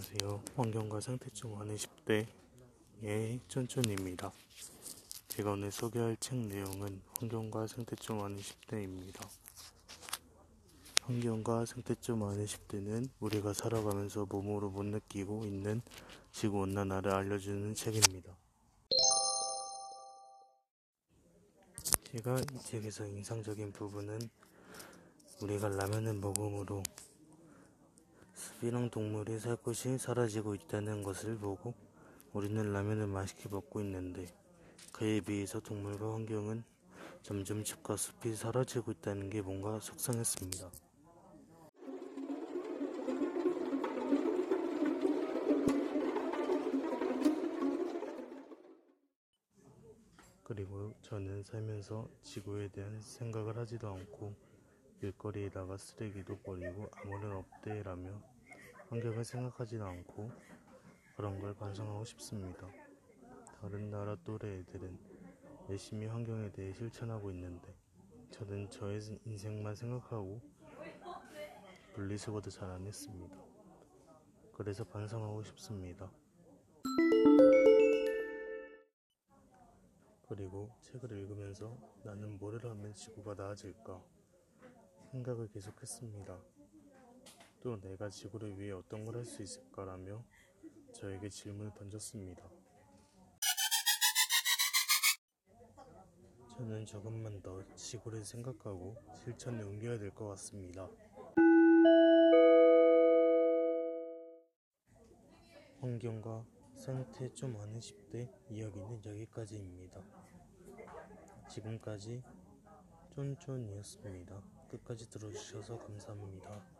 안녕하세요. 환경과 좀 하는 10대의 쫀쫀입니다. 제가 오늘 소개할 책 내용은 환경과 좀 하는 10대입니다. 환경과 좀 하는 10대는 우리가 살아가면서 몸으로 못 느끼고 있는 지구 온난화를 알려주는 책입니다. 제가 이 책에서 인상적인 부분은 우리가 라면을 먹음으로 습이랑 동물이 살 곳이 사라지고 있다는 것을 보고 우리는 라면을 맛있게 먹고 있는데 그에 비해서 동물과 환경은 점점 집과 숲이 사라지고 있다는 게 뭔가 속상했습니다. 그리고 저는 살면서 지구에 대한 생각을 하지도 않고 길거리에다가 쓰레기도 버리고 아무런 없대라며 환경을 생각하지도 않고 그런 걸 반성하고 싶습니다. 다른 나라 또래 애들은 열심히 환경에 대해 실천하고 있는데 저는 저의 인생만 생각하고 분리수거도 잘 안 했습니다. 그래서 반성하고 싶습니다. 그리고 책을 읽으면서 나는 뭐를 하면 지구가 나아질까 생각을 계속했습니다. 또 내가 지구를 위해 어떤 걸 할 수 있을까라며 저에게 질문을 던졌습니다. 저는 조금만 더 지구를 생각하고 실천에 옮겨야 될 것 같습니다. 환경과 생태 좀 아는 10대 이야기는 여기까지입니다. 지금까지 쫀쫀이었습니다. 끝까지 들어주셔서 감사합니다.